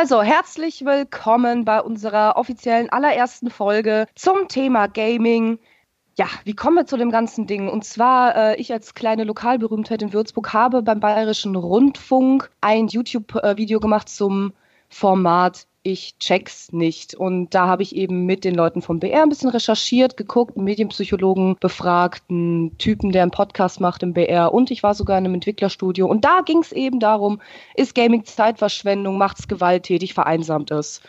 Also, herzlich willkommen bei unserer offiziellen allerersten Folge zum Thema Gaming. Ja, wie kommen wir zu dem ganzen Ding? Und zwar, äh, ich als kleine Lokalberühmtheit in Würzburg habe beim Bayerischen Rundfunk ein YouTube-Video gemacht zum Format ich check's nicht. Und da habe ich eben mit den Leuten vom BR ein bisschen recherchiert, geguckt, einen Medienpsychologen befragt, einen Typen, der einen Podcast macht im BR und ich war sogar in einem Entwicklerstudio. Und da ging es eben darum, ist Gaming Zeitverschwendung, macht's gewalttätig, vereinsamt es.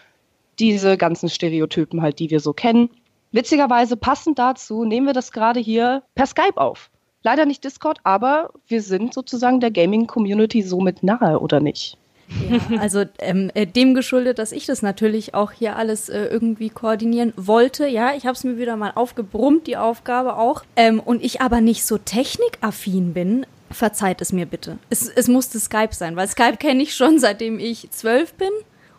Diese ganzen Stereotypen halt, die wir so kennen. Witzigerweise passend dazu nehmen wir das gerade hier per Skype auf. Leider nicht Discord, aber wir sind sozusagen der Gaming-Community somit nahe, oder nicht? Also ähm, äh, dem geschuldet, dass ich das natürlich auch hier alles äh, irgendwie koordinieren wollte. Ja, ich habe es mir wieder mal aufgebrummt, die Aufgabe auch. Ähm, und ich aber nicht so technikaffin bin, verzeiht es mir bitte. Es, es musste Skype sein, weil Skype kenne ich schon seitdem ich zwölf bin.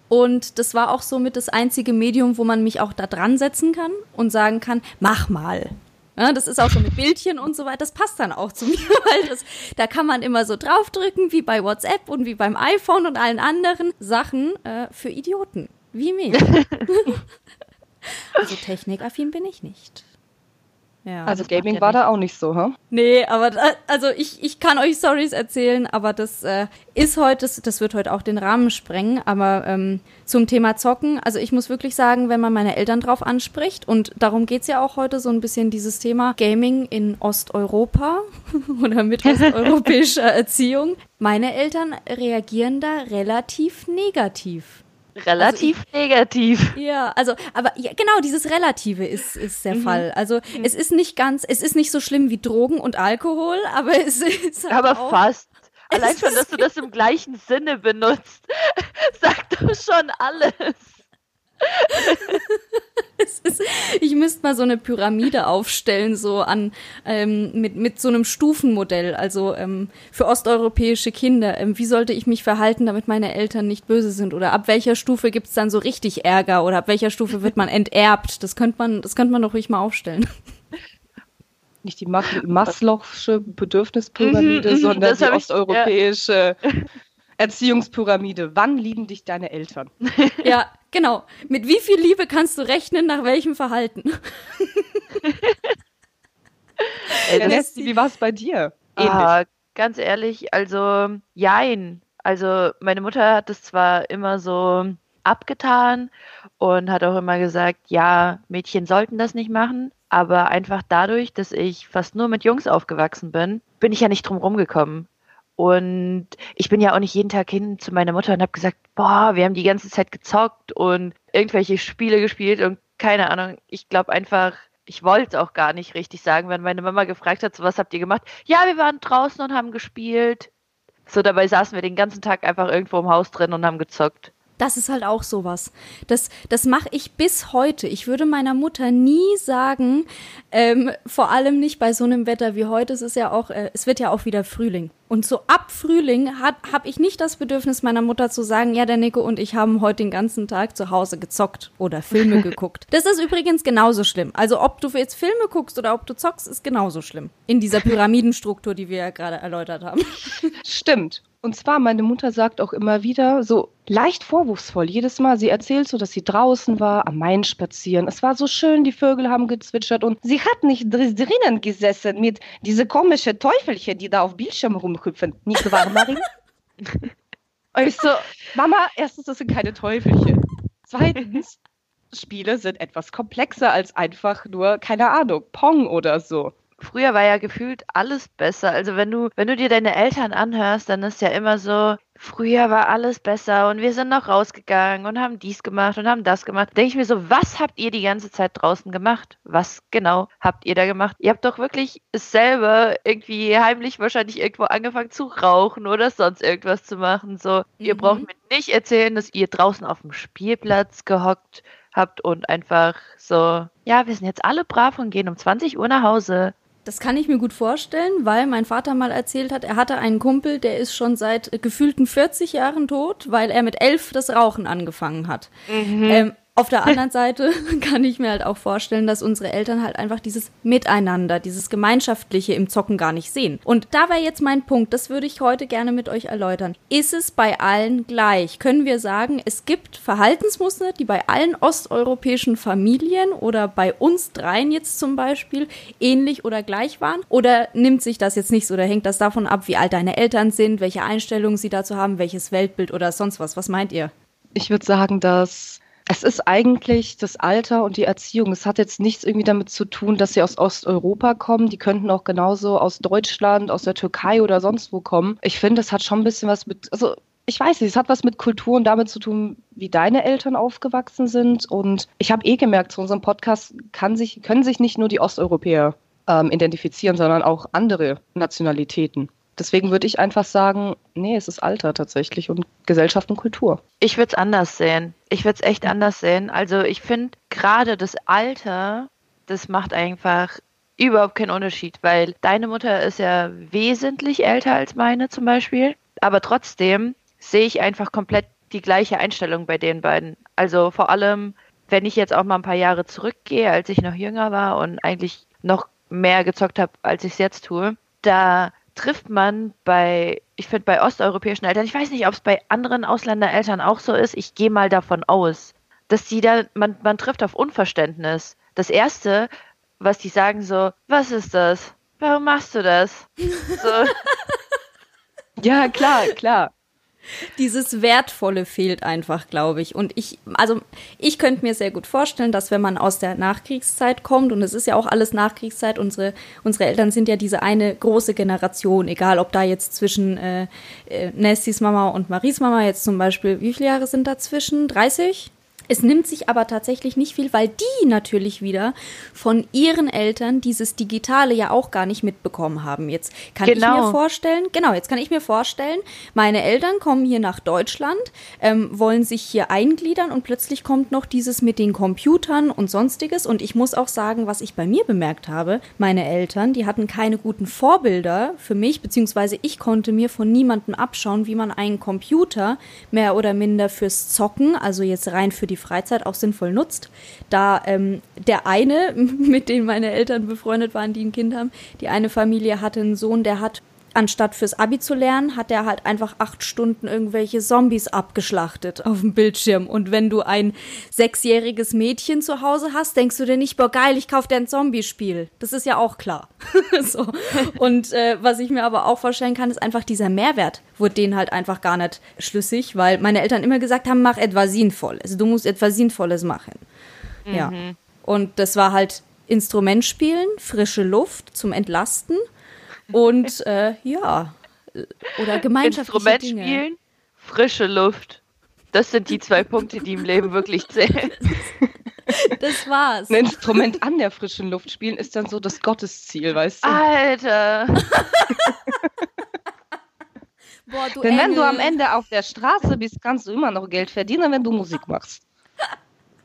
Und das war auch somit das einzige Medium, wo man mich auch da dran setzen kann und sagen kann, mach mal. Ja, das ist auch so mit Bildchen und so weiter. Das passt dann auch zu mir, weil das, da kann man immer so draufdrücken, wie bei WhatsApp und wie beim iPhone und allen anderen Sachen äh, für Idioten, wie mich. also technikaffin bin ich nicht. Ja, also Gaming war da auch nicht so, ha? Huh? Nee, aber also ich, ich kann euch Stories erzählen, aber das äh, ist heute, das, das wird heute auch den Rahmen sprengen. Aber ähm, zum Thema Zocken, also ich muss wirklich sagen, wenn man meine Eltern drauf anspricht, und darum geht's ja auch heute so ein bisschen dieses Thema Gaming in Osteuropa oder mit osteuropäischer Erziehung. Meine Eltern reagieren da relativ negativ. Relativ also ich, negativ. Ja, also, aber ja, genau, dieses Relative ist, ist der mhm. Fall. Also, mhm. es ist nicht ganz, es ist nicht so schlimm wie Drogen und Alkohol, aber es ist. Halt aber auch, fast. Allein schon, dass du das im gleichen Sinne benutzt, sagt doch schon alles. Ist, ich müsste mal so eine Pyramide aufstellen, so an ähm, mit, mit so einem Stufenmodell, also ähm, für osteuropäische Kinder. Ähm, wie sollte ich mich verhalten, damit meine Eltern nicht böse sind? Oder ab welcher Stufe gibt's dann so richtig Ärger? Oder ab welcher Stufe wird man enterbt? Das könnte man, das könnte man doch ruhig mal aufstellen. Nicht die Maslow'sche Bedürfnispyramide, mhm, mhm sondern die osteuropäische ja. Erziehungspyramide. Wann lieben dich deine Eltern? Ja, genau. Mit wie viel Liebe kannst du rechnen, nach welchem Verhalten? Nessie, wie war es bei dir? Ah, ganz ehrlich, also jein. Also meine Mutter hat es zwar immer so abgetan und hat auch immer gesagt, ja, Mädchen sollten das nicht machen, aber einfach dadurch, dass ich fast nur mit Jungs aufgewachsen bin, bin ich ja nicht drum rumgekommen. Und ich bin ja auch nicht jeden Tag hin zu meiner Mutter und habe gesagt, boah, wir haben die ganze Zeit gezockt und irgendwelche Spiele gespielt und keine Ahnung. Ich glaube einfach, ich wollte auch gar nicht richtig sagen, wenn meine Mama gefragt hat, so was habt ihr gemacht? Ja, wir waren draußen und haben gespielt. So dabei saßen wir den ganzen Tag einfach irgendwo im Haus drin und haben gezockt. Das ist halt auch sowas. Das, das mache ich bis heute. Ich würde meiner Mutter nie sagen, ähm, vor allem nicht bei so einem Wetter wie heute. Es ist ja auch, äh, es wird ja auch wieder Frühling. Und so ab Frühling habe ich nicht das Bedürfnis meiner Mutter zu sagen, ja, der Nico und ich haben heute den ganzen Tag zu Hause gezockt oder Filme geguckt. Das ist übrigens genauso schlimm. Also ob du jetzt Filme guckst oder ob du zockst, ist genauso schlimm. In dieser Pyramidenstruktur, die wir ja gerade erläutert haben. Stimmt. Und zwar, meine Mutter sagt auch immer wieder, so leicht vorwurfsvoll, jedes Mal, sie erzählt so, dass sie draußen war, am Main spazieren. Es war so schön, die Vögel haben gezwitschert und sie hat nicht drinnen gesessen mit diese komische Teufelchen, die da auf Bildschirm rumhüpfen. Nicht wahr, Marie? und ich so, Mama, erstens, das sind keine Teufelchen. Zweitens, Spiele sind etwas komplexer als einfach nur, keine Ahnung, Pong oder so früher war ja gefühlt alles besser. Also wenn du, wenn du dir deine Eltern anhörst, dann ist ja immer so, früher war alles besser und wir sind noch rausgegangen und haben dies gemacht und haben das gemacht. Denke ich mir so, was habt ihr die ganze Zeit draußen gemacht? Was genau habt ihr da gemacht? Ihr habt doch wirklich selber irgendwie heimlich wahrscheinlich irgendwo angefangen zu rauchen oder sonst irgendwas zu machen. So, mhm. ihr braucht mir nicht erzählen, dass ihr draußen auf dem Spielplatz gehockt habt und einfach so, ja, wir sind jetzt alle brav und gehen um 20 Uhr nach Hause. Das kann ich mir gut vorstellen, weil mein Vater mal erzählt hat, er hatte einen Kumpel, der ist schon seit gefühlten 40 Jahren tot, weil er mit elf das Rauchen angefangen hat. Mhm. Ähm, Auf der anderen Seite kann ich mir halt auch vorstellen, dass unsere Eltern halt einfach dieses Miteinander, dieses Gemeinschaftliche im Zocken gar nicht sehen. Und da wäre jetzt mein Punkt, das würde ich heute gerne mit euch erläutern. Ist es bei allen gleich? Können wir sagen, es gibt Verhaltensmuster, die bei allen osteuropäischen Familien oder bei uns dreien jetzt zum Beispiel ähnlich oder gleich waren? Oder nimmt sich das jetzt nicht so oder hängt das davon ab, wie alt deine Eltern sind, welche Einstellungen sie dazu haben, welches Weltbild oder sonst was? Was meint ihr? Ich würde sagen, dass es ist eigentlich das Alter und die Erziehung. Es hat jetzt nichts irgendwie damit zu tun, dass sie aus Osteuropa kommen. Die könnten auch genauso aus Deutschland, aus der Türkei oder sonst wo kommen. Ich finde, es hat schon ein bisschen was mit, also ich weiß nicht, es hat was mit Kultur und damit zu tun, wie deine Eltern aufgewachsen sind. Und ich habe eh gemerkt, zu unserem Podcast sich, können sich nicht nur die Osteuropäer ähm, identifizieren, sondern auch andere Nationalitäten. Deswegen würde ich einfach sagen, nee, es ist Alter tatsächlich und Gesellschaft und Kultur. Ich würde es anders sehen. Ich würde es echt anders sehen. Also ich finde gerade das Alter, das macht einfach überhaupt keinen Unterschied, weil deine Mutter ist ja wesentlich älter als meine zum Beispiel. Aber trotzdem sehe ich einfach komplett die gleiche Einstellung bei den beiden. Also vor allem, wenn ich jetzt auch mal ein paar Jahre zurückgehe, als ich noch jünger war und eigentlich noch mehr gezockt habe, als ich es jetzt tue, da trifft man bei, ich finde bei osteuropäischen Eltern, ich weiß nicht, ob es bei anderen Ausländereltern auch so ist, ich gehe mal davon aus, dass sie da, man, man trifft auf Unverständnis. Das Erste, was die sagen, so, was ist das? Warum machst du das? So. ja, klar, klar. Dieses Wertvolle fehlt einfach, glaube ich. Und ich, also ich könnte mir sehr gut vorstellen, dass wenn man aus der Nachkriegszeit kommt, und es ist ja auch alles Nachkriegszeit, unsere, unsere Eltern sind ja diese eine große Generation, egal ob da jetzt zwischen äh, äh, Nestys Mama und Maries Mama jetzt zum Beispiel, wie viele Jahre sind dazwischen? 30? Es nimmt sich aber tatsächlich nicht viel, weil die natürlich wieder von ihren Eltern dieses Digitale ja auch gar nicht mitbekommen haben. Jetzt kann genau. ich mir genau. vorstellen, genau, jetzt kann ich mir vorstellen, meine Eltern kommen hier nach Deutschland, ähm, wollen sich hier eingliedern und plötzlich kommt noch dieses mit den Computern und sonstiges. Und ich muss auch sagen, was ich bei mir bemerkt habe, meine Eltern, die hatten keine guten Vorbilder für mich, beziehungsweise ich konnte mir von niemandem abschauen, wie man einen Computer mehr oder minder fürs Zocken, also jetzt rein für die die Freizeit auch sinnvoll nutzt. Da ähm, der eine, mit dem meine Eltern befreundet waren, die ein Kind haben, die eine Familie hatte einen Sohn, der hat anstatt fürs Abi zu lernen, hat er halt einfach acht Stunden irgendwelche Zombies abgeschlachtet auf dem Bildschirm. Und wenn du ein sechsjähriges Mädchen zu Hause hast, denkst du dir nicht, boah geil, ich kauf dir ein Zombiespiel. Das ist ja auch klar. so. Und äh, was ich mir aber auch vorstellen kann, ist einfach dieser Mehrwert wurde denen halt einfach gar nicht schlüssig, weil meine Eltern immer gesagt haben, mach etwas Sinnvolles. Du musst etwas Sinnvolles machen. Mhm. Ja. Und das war halt Instrument spielen, frische Luft zum Entlasten und äh, ja, oder gemeinschaftliche Instrument Dinge. spielen, frische Luft. Das sind die zwei Punkte, die im Leben wirklich zählen. Das war's. Ein Instrument an der frischen Luft spielen ist dann so das Gottesziel, weißt du? Alter! Boah, Denn Engel. wenn du am Ende auf der Straße bist, kannst du immer noch Geld verdienen, wenn du Musik machst.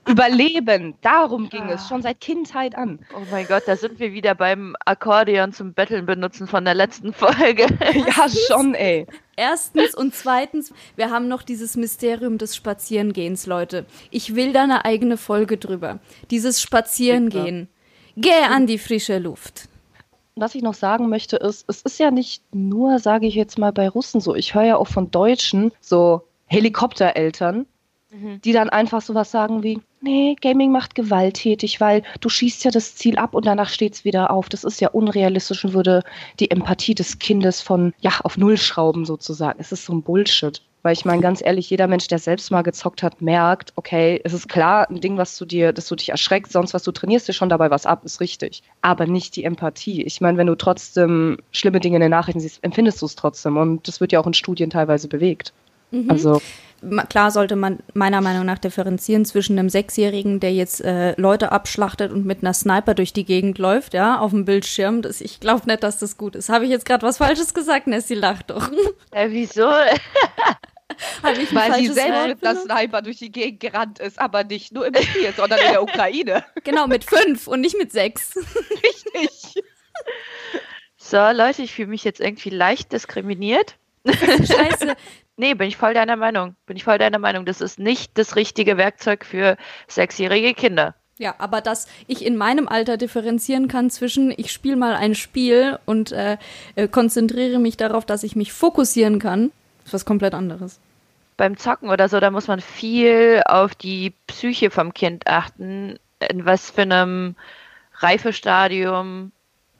Überleben, darum ging es, schon seit Kindheit an. Oh mein Gott, da sind wir wieder beim Akkordeon zum Betteln benutzen von der letzten Folge. ja, schon, ey. Erstens und zweitens, wir haben noch dieses Mysterium des Spazierengehens, Leute. Ich will da eine eigene Folge drüber. Dieses Spazierengehen. Geh an die frische Luft was ich noch sagen möchte, ist, es ist ja nicht nur, sage ich jetzt mal, bei Russen so. Ich höre ja auch von Deutschen so Helikoptereltern, mhm. die dann einfach sowas sagen wie, nee, Gaming macht gewalttätig, weil du schießt ja das Ziel ab und danach steht es wieder auf. Das ist ja unrealistisch und würde die Empathie des Kindes von, ja, auf Null schrauben sozusagen. Es ist so ein Bullshit. Weil ich meine, ganz ehrlich, jeder Mensch, der selbst mal gezockt hat, merkt, okay, es ist klar, ein Ding, was du dir, dass du dich erschreckst, sonst was du trainierst dir schon dabei was ab, ist richtig. Aber nicht die Empathie. Ich meine, wenn du trotzdem schlimme Dinge in den Nachrichten siehst, empfindest du es trotzdem. Und das wird ja auch in Studien teilweise bewegt. Mhm. Also klar sollte man meiner Meinung nach differenzieren zwischen einem Sechsjährigen, der jetzt äh, Leute abschlachtet und mit einer Sniper durch die Gegend läuft, ja, auf dem Bildschirm. Das, ich glaube nicht, dass das gut ist. Habe ich jetzt gerade was Falsches gesagt? Nessie lacht doch. Äh, wieso? Habe ich Weil sie selbst mit einer Sniper durch die Gegend gerannt ist, aber nicht nur im Spiel, sondern in der Ukraine. Genau, mit fünf und nicht mit sechs. Richtig. So, Leute, ich fühle mich jetzt irgendwie leicht diskriminiert. Scheiße, Nee, bin ich voll deiner Meinung. Bin ich voll deiner Meinung. Das ist nicht das richtige Werkzeug für sechsjährige Kinder. Ja, aber dass ich in meinem Alter differenzieren kann zwischen, ich spiele mal ein Spiel und äh, äh, konzentriere mich darauf, dass ich mich fokussieren kann, ist was komplett anderes. Beim Zocken oder so, da muss man viel auf die Psyche vom Kind achten, in was für einem Reifestadium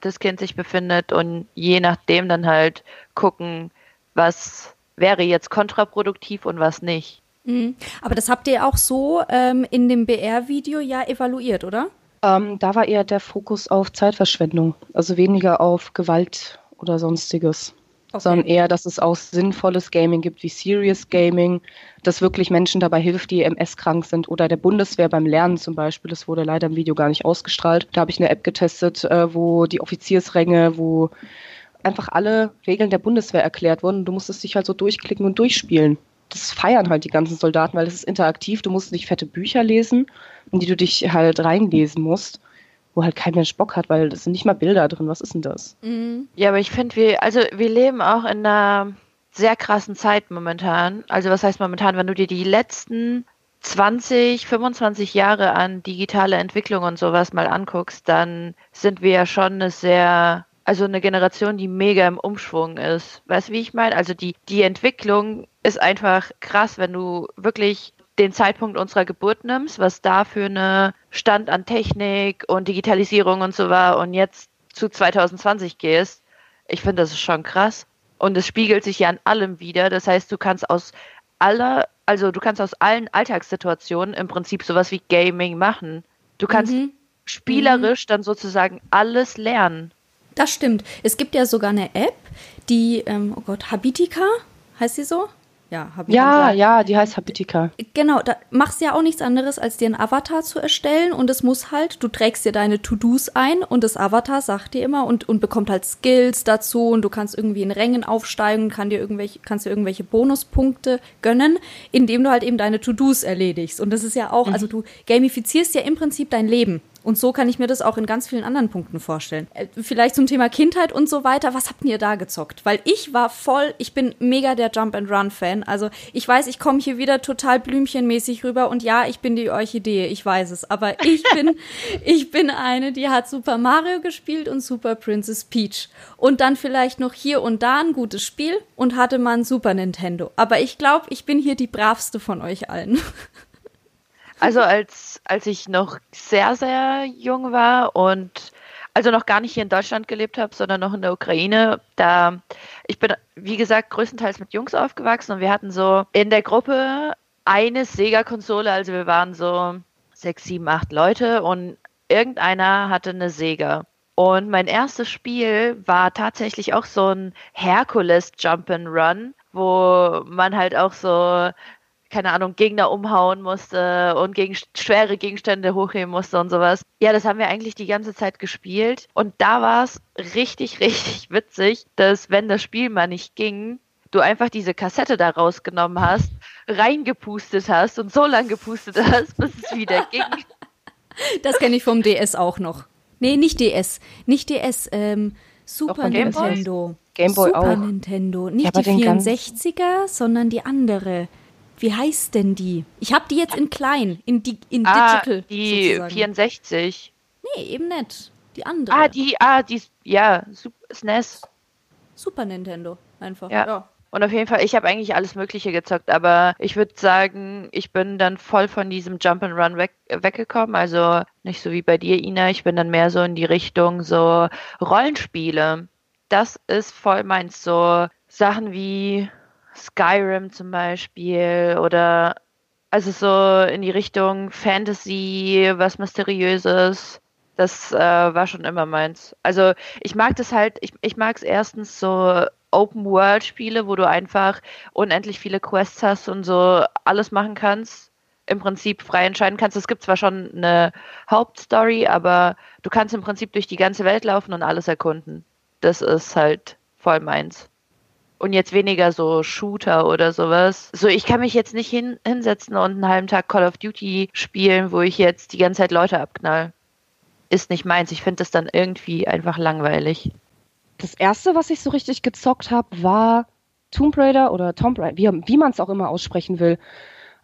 das Kind sich befindet und je nachdem dann halt gucken, was wäre jetzt kontraproduktiv und was nicht. Mhm. Aber das habt ihr auch so ähm, in dem BR-Video ja evaluiert, oder? Ähm, da war eher der Fokus auf Zeitverschwendung, also weniger auf Gewalt oder sonstiges. Okay. Sondern eher, dass es auch sinnvolles Gaming gibt, wie Serious Gaming, das wirklich Menschen dabei hilft, die MS-krank sind oder der Bundeswehr beim Lernen zum Beispiel. Das wurde leider im Video gar nicht ausgestrahlt. Da habe ich eine App getestet, äh, wo die Offiziersränge, wo einfach alle Regeln der Bundeswehr erklärt wurden. Du musstest dich halt so durchklicken und durchspielen das feiern halt die ganzen Soldaten, weil es ist interaktiv. Du musst nicht fette Bücher lesen, in die du dich halt reinlesen musst, wo halt kein Mensch Bock hat, weil das sind nicht mal Bilder drin. Was ist denn das? Mhm. Ja, aber ich finde, wir, also wir leben auch in einer sehr krassen Zeit momentan. Also was heißt momentan, wenn du dir die letzten 20, 25 Jahre an digitale Entwicklung und sowas mal anguckst, dann sind wir ja schon eine sehr also eine Generation, die mega im Umschwung ist. Weißt du, wie ich meine? Also die, die Entwicklung ist einfach krass, wenn du wirklich den Zeitpunkt unserer Geburt nimmst, was da für eine Stand an Technik und Digitalisierung und so war und jetzt zu 2020 gehst. Ich finde, das ist schon krass. Und es spiegelt sich ja an allem wieder. Das heißt, du kannst aus aller, also du kannst aus allen Alltagssituationen im Prinzip sowas wie Gaming machen. Du kannst mhm. spielerisch mhm. dann sozusagen alles lernen. Das stimmt. Es gibt ja sogar eine App, die, ähm, oh Gott, Habitica, heißt sie so? Ja, Habitica. Ja, ja, die heißt Habitica. Genau, da machst du ja auch nichts anderes, als dir einen Avatar zu erstellen und es muss halt, du trägst dir deine To-Dos ein und das Avatar sagt dir immer und, und bekommt halt Skills dazu und du kannst irgendwie in Rängen aufsteigen, kann dir irgendwelche, kannst dir irgendwelche Bonuspunkte gönnen, indem du halt eben deine To-Dos erledigst. Und das ist ja auch, mhm. also du gamifizierst ja im Prinzip dein Leben. Und so kann ich mir das auch in ganz vielen anderen Punkten vorstellen. Äh, vielleicht zum Thema Kindheit und so weiter. Was habt ihr da gezockt? Weil ich war voll, ich bin mega der Jump and Run Fan. Also ich weiß, ich komme hier wieder total blümchenmäßig rüber und ja, ich bin die Orchidee, ich weiß es. Aber ich bin, ich bin eine, die hat Super Mario gespielt und Super Princess Peach. Und dann vielleicht noch hier und da ein gutes Spiel und hatte mal ein Super Nintendo. Aber ich glaube, ich bin hier die bravste von euch allen. Also als, als ich noch sehr, sehr jung war und also noch gar nicht hier in Deutschland gelebt habe, sondern noch in der Ukraine, da ich bin, wie gesagt, größtenteils mit Jungs aufgewachsen und wir hatten so in der Gruppe eine Sega-Konsole, also wir waren so sechs, sieben, acht Leute und irgendeiner hatte eine Sega. Und mein erstes Spiel war tatsächlich auch so ein Hercules Jump and Run, wo man halt auch so keine Ahnung, Gegner umhauen musste und gegen schwere Gegenstände hochheben musste und sowas. Ja, das haben wir eigentlich die ganze Zeit gespielt. Und da war es richtig, richtig witzig, dass wenn das Spiel mal nicht ging, du einfach diese Kassette da rausgenommen hast, reingepustet hast und so lange gepustet hast, bis es wieder ging. Das kenne ich vom DS auch noch. Nee, nicht DS. Nicht DS, ähm, Super Nintendo. Gameboy Super auch. Nintendo. Nicht ja, die 64er, sondern die andere. Wie heißt denn die? Ich habe die jetzt in klein, in, di in ah, Digital. Die sozusagen. 64. Nee, eben nicht. Die andere. Ah, die, ah, die, ja, SNES. Super Nintendo, einfach. Ja. ja. Und auf jeden Fall, ich habe eigentlich alles Mögliche gezockt, aber ich würde sagen, ich bin dann voll von diesem Jump and Run weg, weggekommen. Also nicht so wie bei dir, Ina. Ich bin dann mehr so in die Richtung so Rollenspiele. Das ist voll meins. So Sachen wie Skyrim zum Beispiel oder also so in die Richtung Fantasy, was Mysteriöses. Das äh, war schon immer meins. Also ich mag das halt, ich, ich mag es erstens so Open-World-Spiele, wo du einfach unendlich viele Quests hast und so alles machen kannst. Im Prinzip frei entscheiden kannst. Es gibt zwar schon eine Hauptstory, aber du kannst im Prinzip durch die ganze Welt laufen und alles erkunden. Das ist halt voll meins und jetzt weniger so Shooter oder sowas. So, ich kann mich jetzt nicht hin, hinsetzen und einen halben Tag Call of Duty spielen, wo ich jetzt die ganze Zeit Leute abknall. Ist nicht meins. Ich finde das dann irgendwie einfach langweilig. Das erste, was ich so richtig gezockt habe, war Tomb Raider oder Tomb Raider, wie, wie man es auch immer aussprechen will,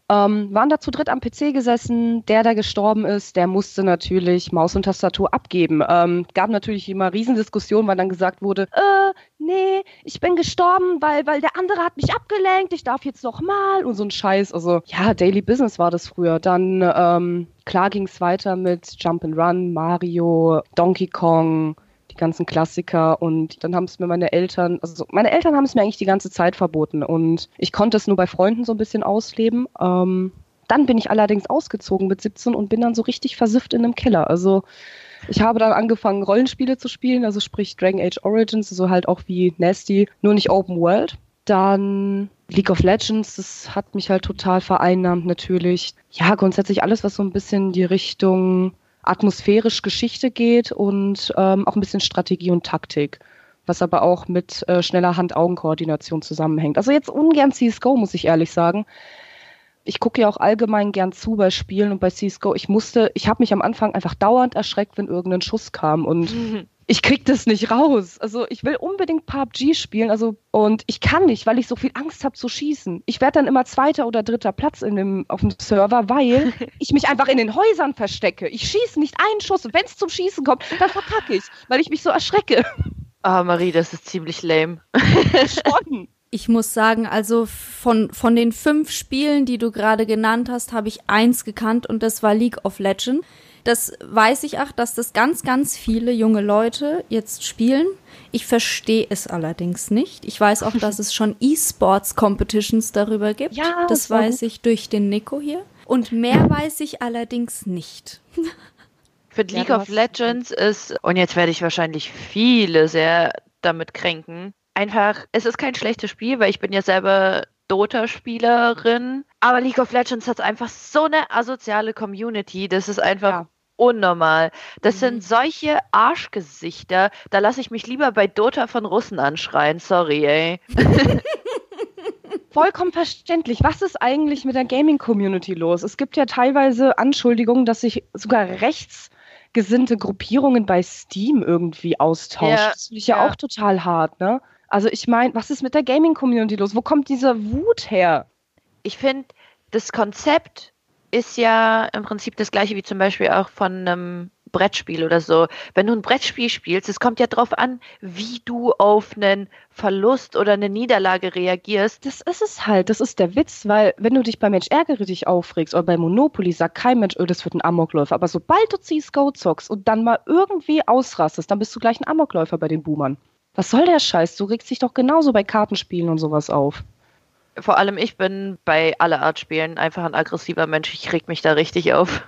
ähm, waren da zu dritt am PC gesessen. Der, der gestorben ist, der musste natürlich Maus und Tastatur abgeben. Ähm, gab natürlich immer Riesendiskussionen, weil dann gesagt wurde, äh, nee, ich bin gestorben, weil, weil der andere hat mich abgelenkt, ich darf jetzt noch mal und so ein Scheiß. Also ja, Daily Business war das früher. Dann ähm, klar ging es weiter mit Jump and Run, Mario, Donkey Kong, die ganzen Klassiker und dann haben es mir meine Eltern, also meine Eltern haben es mir eigentlich die ganze Zeit verboten und ich konnte es nur bei Freunden so ein bisschen ausleben. Ähm, dann bin ich allerdings ausgezogen mit 17 und bin dann so richtig versifft in einem Keller. Also ich habe dann angefangen, Rollenspiele zu spielen, also sprich Dragon Age Origins, so also halt auch wie Nasty, nur nicht Open World. Dann League of Legends, das hat mich halt total vereinnahmt natürlich. Ja, grundsätzlich alles, was so ein bisschen die Richtung atmosphärisch Geschichte geht und ähm, auch ein bisschen Strategie und Taktik, was aber auch mit äh, schneller Hand-Augen-Koordination zusammenhängt. Also jetzt ungern CSGO, muss ich ehrlich sagen. Ich gucke ja auch allgemein gern zu bei Spielen und bei CSGO. Ich musste, ich habe mich am Anfang einfach dauernd erschreckt, wenn irgendein Schuss kam und ich krieg das nicht raus. Also ich will unbedingt PUBG spielen, also und ich kann nicht, weil ich so viel Angst habe zu schießen. Ich werde dann immer zweiter oder dritter Platz in dem, auf dem Server, weil ich mich einfach in den Häusern verstecke. Ich schieße nicht einen Schuss und wenn es zum Schießen kommt, dann verkacke ich, weil ich mich so erschrecke. Ah, oh, Marie, das ist ziemlich lame. Schon. Ich muss sagen, also von, von den fünf Spielen, die du gerade genannt hast, habe ich eins gekannt und das war League of Legends. Das weiß ich auch, dass das ganz, ganz viele junge Leute jetzt spielen. Ich verstehe es allerdings nicht. Ich weiß auch, dass es schon E-Sports-Competitions darüber gibt. Ja, das, das weiß ich durch den Nico hier. Und mehr weiß ich allerdings nicht. Für League of Legends ist, und jetzt werde ich wahrscheinlich viele sehr damit kränken, einfach, es ist kein schlechtes Spiel, weil ich bin ja selber Dota-Spielerin. Aber League of Legends hat einfach so eine asoziale Community. Das ist einfach ja unnormal. Das mhm. sind solche Arschgesichter. Da lasse ich mich lieber bei Dota von Russen anschreien. Sorry, ey. Vollkommen verständlich. Was ist eigentlich mit der Gaming-Community los? Es gibt ja teilweise Anschuldigungen, dass sich sogar rechtsgesinnte Gruppierungen bei Steam irgendwie austauschen. Ja, das finde ich ja, ja auch total hart, ne? Also ich meine, was ist mit der Gaming-Community los? Wo kommt diese Wut her? Ich finde, das Konzept ist ja im Prinzip das gleiche wie zum Beispiel auch von einem Brettspiel oder so. Wenn du ein Brettspiel spielst, es kommt ja darauf an, wie du auf einen Verlust oder eine Niederlage reagierst. Das ist es halt, das ist der Witz, weil wenn du dich bei Mensch ärgere dich aufregst oder bei Monopoly sagt kein Mensch, oh, das wird ein Amokläufer. Aber sobald du CSGO zockst und dann mal irgendwie ausrastest, dann bist du gleich ein Amokläufer bei den Boomern. Was soll der Scheiß? Du regst dich doch genauso bei Kartenspielen und sowas auf vor allem ich bin bei aller Art Spielen einfach ein aggressiver Mensch. Ich reg mich da richtig auf.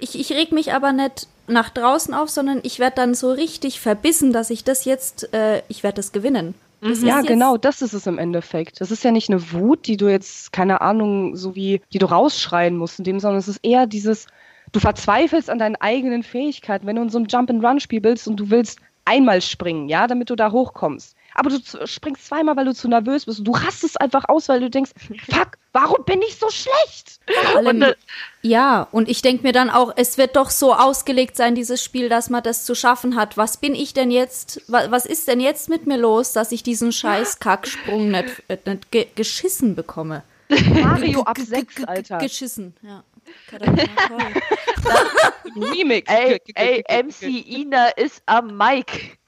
Ich, ich reg mich aber nicht nach draußen auf, sondern ich werde dann so richtig verbissen, dass ich das jetzt, äh, ich werde das gewinnen. Das ja, genau, das ist es im Endeffekt. Das ist ja nicht eine Wut, die du jetzt, keine Ahnung, so wie, die du rausschreien musst in dem, sondern es ist eher dieses, du verzweifelst an deinen eigenen Fähigkeiten. Wenn du in so einem Jump-and-Run-Spiel bist und du willst einmal springen, ja, damit du da hochkommst aber du springst zweimal, weil du zu nervös bist. Du rastest einfach aus, weil du denkst, fuck, warum bin ich so schlecht? Und, äh, ja, und ich denke mir dann auch, es wird doch so ausgelegt sein, dieses Spiel, dass man das zu schaffen hat. Was bin ich denn jetzt, was, was ist denn jetzt mit mir los, dass ich diesen scheiß Kacksprung nicht, nicht ge geschissen bekomme? Mario ab 6, Alter. Geschissen, ja. Remix. Ey, ey, MC Ina ist am Mic.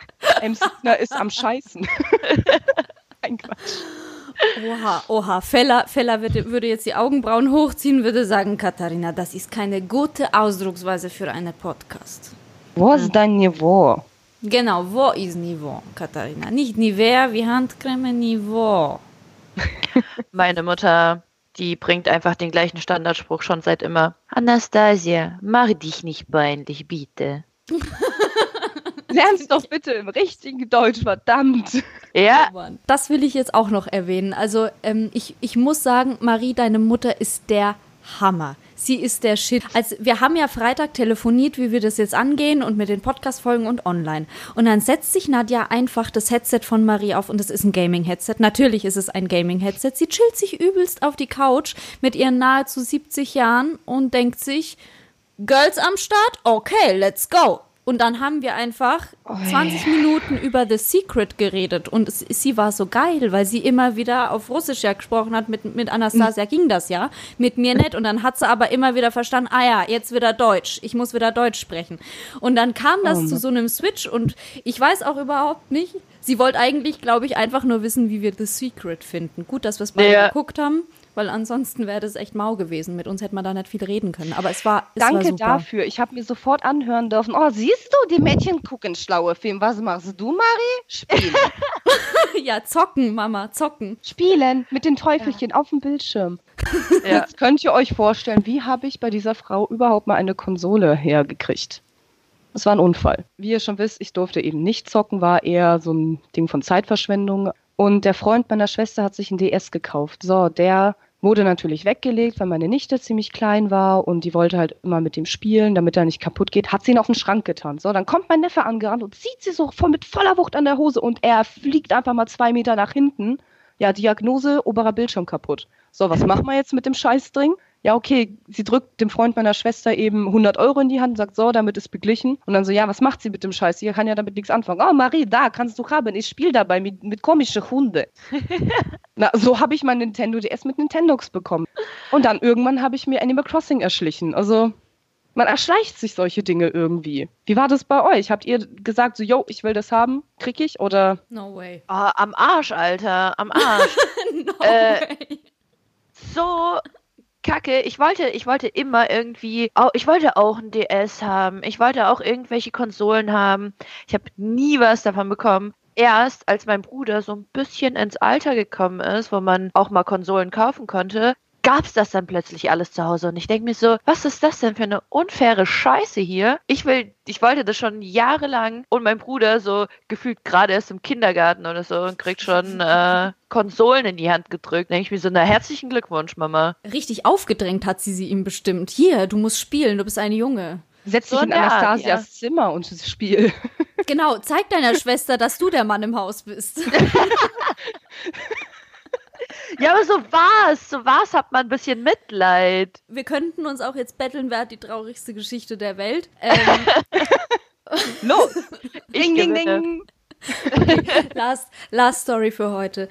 MC Ina ist am Scheißen. Ein Quatsch. Oha, oha. Feller, Feller würde, würde jetzt die Augenbrauen hochziehen, würde sagen, Katharina, das ist keine gute Ausdrucksweise für einen Podcast. Wo ist dein Niveau? Genau, wo ist Niveau, Katharina? Nicht Nivea wie Handcreme, Niveau. Meine Mutter die bringt einfach den gleichen Standardspruch schon seit immer. Anastasia, mach dich nicht peinlich, bitte. Lern's doch bitte im richtigen Deutsch, verdammt. Ja. Das will ich jetzt auch noch erwähnen. Also, ähm, ich, ich muss sagen, Marie, deine Mutter ist der Hammer. Sie ist der Shit. Also wir haben ja Freitag telefoniert, wie wir das jetzt angehen und mit den Podcast-Folgen und online. Und dann setzt sich Nadja einfach das Headset von Marie auf und es ist ein Gaming-Headset. Natürlich ist es ein Gaming-Headset. Sie chillt sich übelst auf die Couch mit ihren nahezu 70 Jahren und denkt sich, Girls am Start? Okay, let's go. Und dann haben wir einfach Oh, 20 Minuten über The Secret geredet. Und es, sie war so geil, weil sie immer wieder auf Russisch ja gesprochen hat. Mit, mit Anastasia ging das ja. Mit mir nicht. Und dann hat sie aber immer wieder verstanden, ah ja, jetzt wieder Deutsch. Ich muss wieder Deutsch sprechen. Und dann kam das Oh zu so einem Switch. Und ich weiß auch überhaupt nicht. Sie wollte eigentlich, glaube ich, einfach nur wissen, wie wir The Secret finden. Gut, dass wir es beide Ja. geguckt haben. Weil ansonsten wäre das echt mau gewesen. Mit uns hätte man da nicht viel reden können. Aber es war, es war Danke super. dafür. Ich habe mir sofort anhören dürfen. Oh, siehst du, die Mädchen gucken schlaue Filme. Was machst du, Marie? Spielen. Ja, zocken, Mama, zocken. Spielen mit den Teufelchen auf dem Bildschirm. Ja. Jetzt könnt ihr euch vorstellen, wie habe ich bei dieser Frau überhaupt mal eine Konsole hergekriegt? Es war ein Unfall. Wie ihr schon wisst, ich durfte eben nicht zocken, war eher so ein Ding von Zeitverschwendung. Und der Freund meiner Schwester hat sich einen DS gekauft. So, der wurde natürlich weggelegt, weil meine Nichte ziemlich klein war und die wollte halt immer mit dem spielen, damit er nicht kaputt geht. Hat sie ihn auf den Schrank getan. So, dann kommt mein Neffe angerannt und zieht sie so voll mit voller Wucht an der Hose und er fliegt einfach mal zwei Meter nach hinten. Ja, Diagnose, oberer Bildschirm kaputt. So, was machen wir jetzt mit dem Scheißdring? Ja, okay, sie drückt dem Freund meiner Schwester eben 100 Euro in die Hand und sagt, so, damit ist beglichen. Und dann so, ja, was macht sie mit dem Scheiß? Sie kann ja damit nichts anfangen. Oh, Marie, da, kannst du haben. Ich spiele dabei mit, mit komischen Hunde. Na, so habe ich mein Nintendo DS mit Nintendox bekommen. Und dann irgendwann habe ich mir Animal Crossing erschlichen. Also, man erschleicht sich solche Dinge irgendwie. Wie war das bei euch? Habt ihr gesagt, so, yo, ich will das haben, krieg ich? Oder No way. Oh, am Arsch, Alter, am Arsch. No Äh, way. so kacke. Ich wollte, ich wollte immer irgendwie, ich wollte auch ein DS haben. Ich wollte auch irgendwelche Konsolen haben. Ich habe nie was davon bekommen. Erst als mein Bruder so ein bisschen ins Alter gekommen ist, wo man auch mal Konsolen kaufen konnte, gab's das dann plötzlich alles zu Hause. Und ich denke mir so, was ist das denn für eine unfaire Scheiße hier? Ich will, ich wollte das schon jahrelang und mein Bruder so gefühlt gerade erst im Kindergarten oder so und kriegt schon äh, Konsolen in die Hand gedrückt. Denke ich mir so, na herzlichen Glückwunsch, Mama. Richtig aufgedrängt hat sie sie ihm bestimmt. Hier, du musst spielen, du bist eine Junge. setz dich So in der Art, Anastasias Zimmer und spiel. Genau, zeig deiner Schwester, dass du der Mann im Haus bist. Ja, aber so war's. So war's, hat man ein bisschen Mitleid. Wir könnten uns auch jetzt betteln, wer hat die traurigste Geschichte der Welt. Ähm, Los! Ding, ding, ding! last, last Story für heute.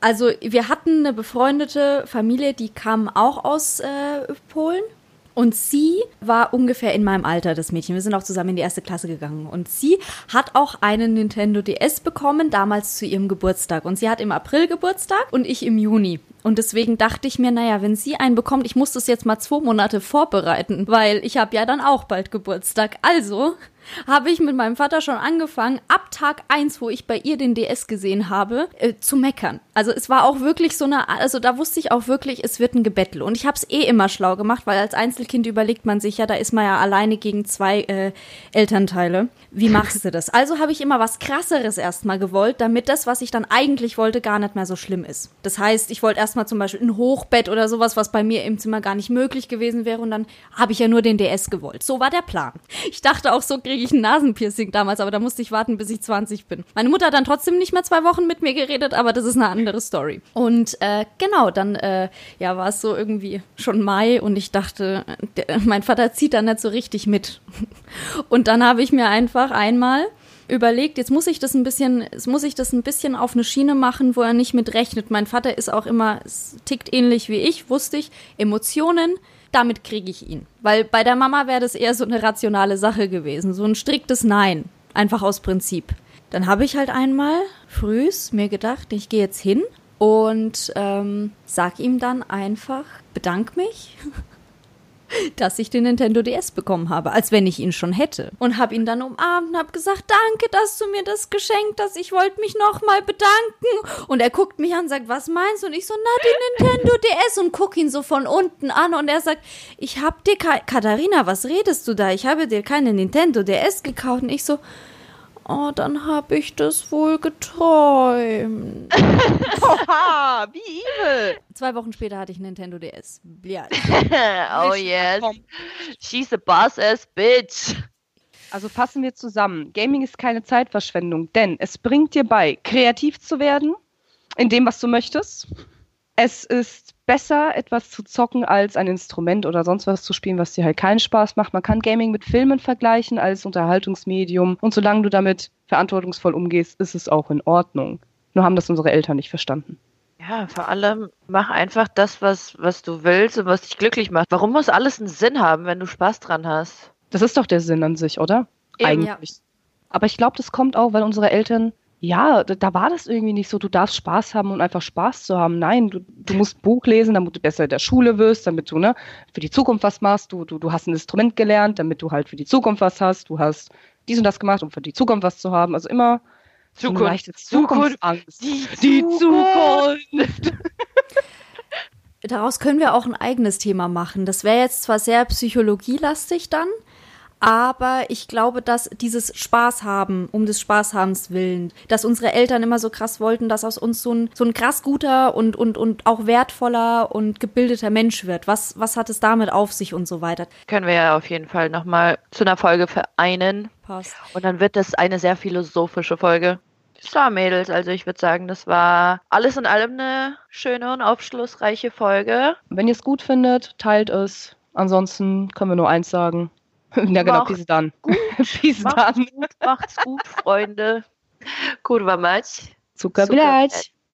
Also, wir hatten eine befreundete Familie, die kam auch aus äh, Polen. Und sie war ungefähr in meinem Alter, das Mädchen. Wir sind auch zusammen in die erste Klasse gegangen. Und sie hat auch einen Nintendo DS bekommen, damals zu ihrem Geburtstag. Und sie hat im April Geburtstag und ich im Juni. Und deswegen dachte ich mir, naja, wenn sie einen bekommt, ich muss das jetzt mal zwei Monate vorbereiten, weil ich habe ja dann auch bald Geburtstag. Also habe ich mit meinem Vater schon angefangen, ab Tag eins, wo ich bei ihr den DS gesehen habe, äh, zu meckern. Also es war auch wirklich so eine, also da wusste ich auch wirklich, es wird ein Gebettel. Und ich habe es eh immer schlau gemacht, weil als Einzelkind überlegt man sich ja, da ist man ja alleine gegen zwei äh, Elternteile. Wie machst du das? Also habe ich immer was krasseres erstmal gewollt, damit das, was ich dann eigentlich wollte, gar nicht mehr so schlimm ist. Das heißt, ich wollte erstmal zum Beispiel ein Hochbett oder sowas, was bei mir im Zimmer gar nicht möglich gewesen wäre. Und dann habe ich ja nur den DS gewollt. So war der Plan. Ich dachte auch, so kriege ich ein Nasenpiercing damals, aber da musste ich warten, bis ich 20 bin. Meine Mutter hat dann trotzdem nicht mehr zwei Wochen mit mir geredet, aber das ist eine andere Story. Und äh, genau, dann äh, ja, war es so irgendwie schon Mai und ich dachte, der, mein Vater zieht da nicht so richtig mit. Und dann habe ich mir einfach einmal überlegt, jetzt muss ich das ein bisschen, jetzt muss ich das ein bisschen auf eine Schiene machen, wo er nicht mit rechnet. Mein Vater ist auch immer, tickt ähnlich wie ich, wusste ich, Emotionen, damit kriege ich ihn. Weil bei der Mama wäre das eher so eine rationale Sache gewesen, so ein striktes Nein, einfach aus Prinzip. Dann habe ich halt einmal frühs mir gedacht, ich gehe jetzt hin und ähm, sag ihm dann einfach, bedank mich dass ich den Nintendo DS bekommen habe, als wenn ich ihn schon hätte. Und habe ihn dann umarmt und habe gesagt, danke, dass du mir das geschenkt hast. Ich wollte mich nochmal bedanken. Und er guckt mich an und sagt, was meinst du? Und ich so, na, den Nintendo DS und guck ihn so von unten an. Und er sagt, ich hab dir, Ka Katharina, was redest du da? Ich habe dir keine Nintendo DS gekauft. Und ich so, oh, dann habe ich das wohl geträumt. Oha, wie evil! Zwei Wochen später hatte ich einen Nintendo DS. Ja, oh yes. She's a boss ass bitch. Also fassen wir zusammen. Gaming ist keine Zeitverschwendung, denn es bringt dir bei, kreativ zu werden in dem, was du möchtest. Es ist besser, etwas zu zocken, als ein Instrument oder sonst was zu spielen, was dir halt keinen Spaß macht. Man kann Gaming mit Filmen vergleichen als Unterhaltungsmedium. Und solange du damit verantwortungsvoll umgehst, ist es auch in Ordnung. Nur haben das unsere Eltern nicht verstanden. Ja, vor allem mach einfach das, was, was du willst und was dich glücklich macht. Warum muss alles einen Sinn haben, wenn du Spaß dran hast? Das ist doch der Sinn an sich, oder? Eben, Eigentlich. Ja. Aber ich glaube, das kommt auch, weil unsere Eltern, ja, da, da, war das irgendwie nicht so, du darfst Spaß haben und einfach Spaß zu haben. Nein, du, du musst Buch lesen, damit du besser in der Schule wirst, damit du ne, für die Zukunft was machst. Du, du, du hast ein Instrument gelernt, damit du halt für die Zukunft was hast. Du hast dies und das gemacht, um für die Zukunft was zu haben. Also immer Zukunft. So Zukunftsangst. Die, die Zukunft. Daraus können wir auch ein eigenes Thema machen. Das wäre jetzt zwar sehr psychologielastig dann, aber ich glaube, dass dieses Spaß haben, um des Spaßhabens willen, dass unsere Eltern immer so krass wollten, dass aus uns so ein, so ein krass guter und, und, und auch wertvoller und gebildeter Mensch wird. Was, was hat es damit auf sich und so weiter? Können wir ja auf jeden Fall nochmal zu einer Folge vereinen. Passt. Und dann wird das eine sehr philosophische Folge. So, Mädels, also ich würde sagen, das war alles in allem eine schöne und aufschlussreiche Folge. Wenn ihr es gut findet, teilt es. Ansonsten können wir nur eins sagen. Ja, genau, bis dann. Bis dann. Macht's gut, Freunde. Kurwa mać. Zucker, Zucker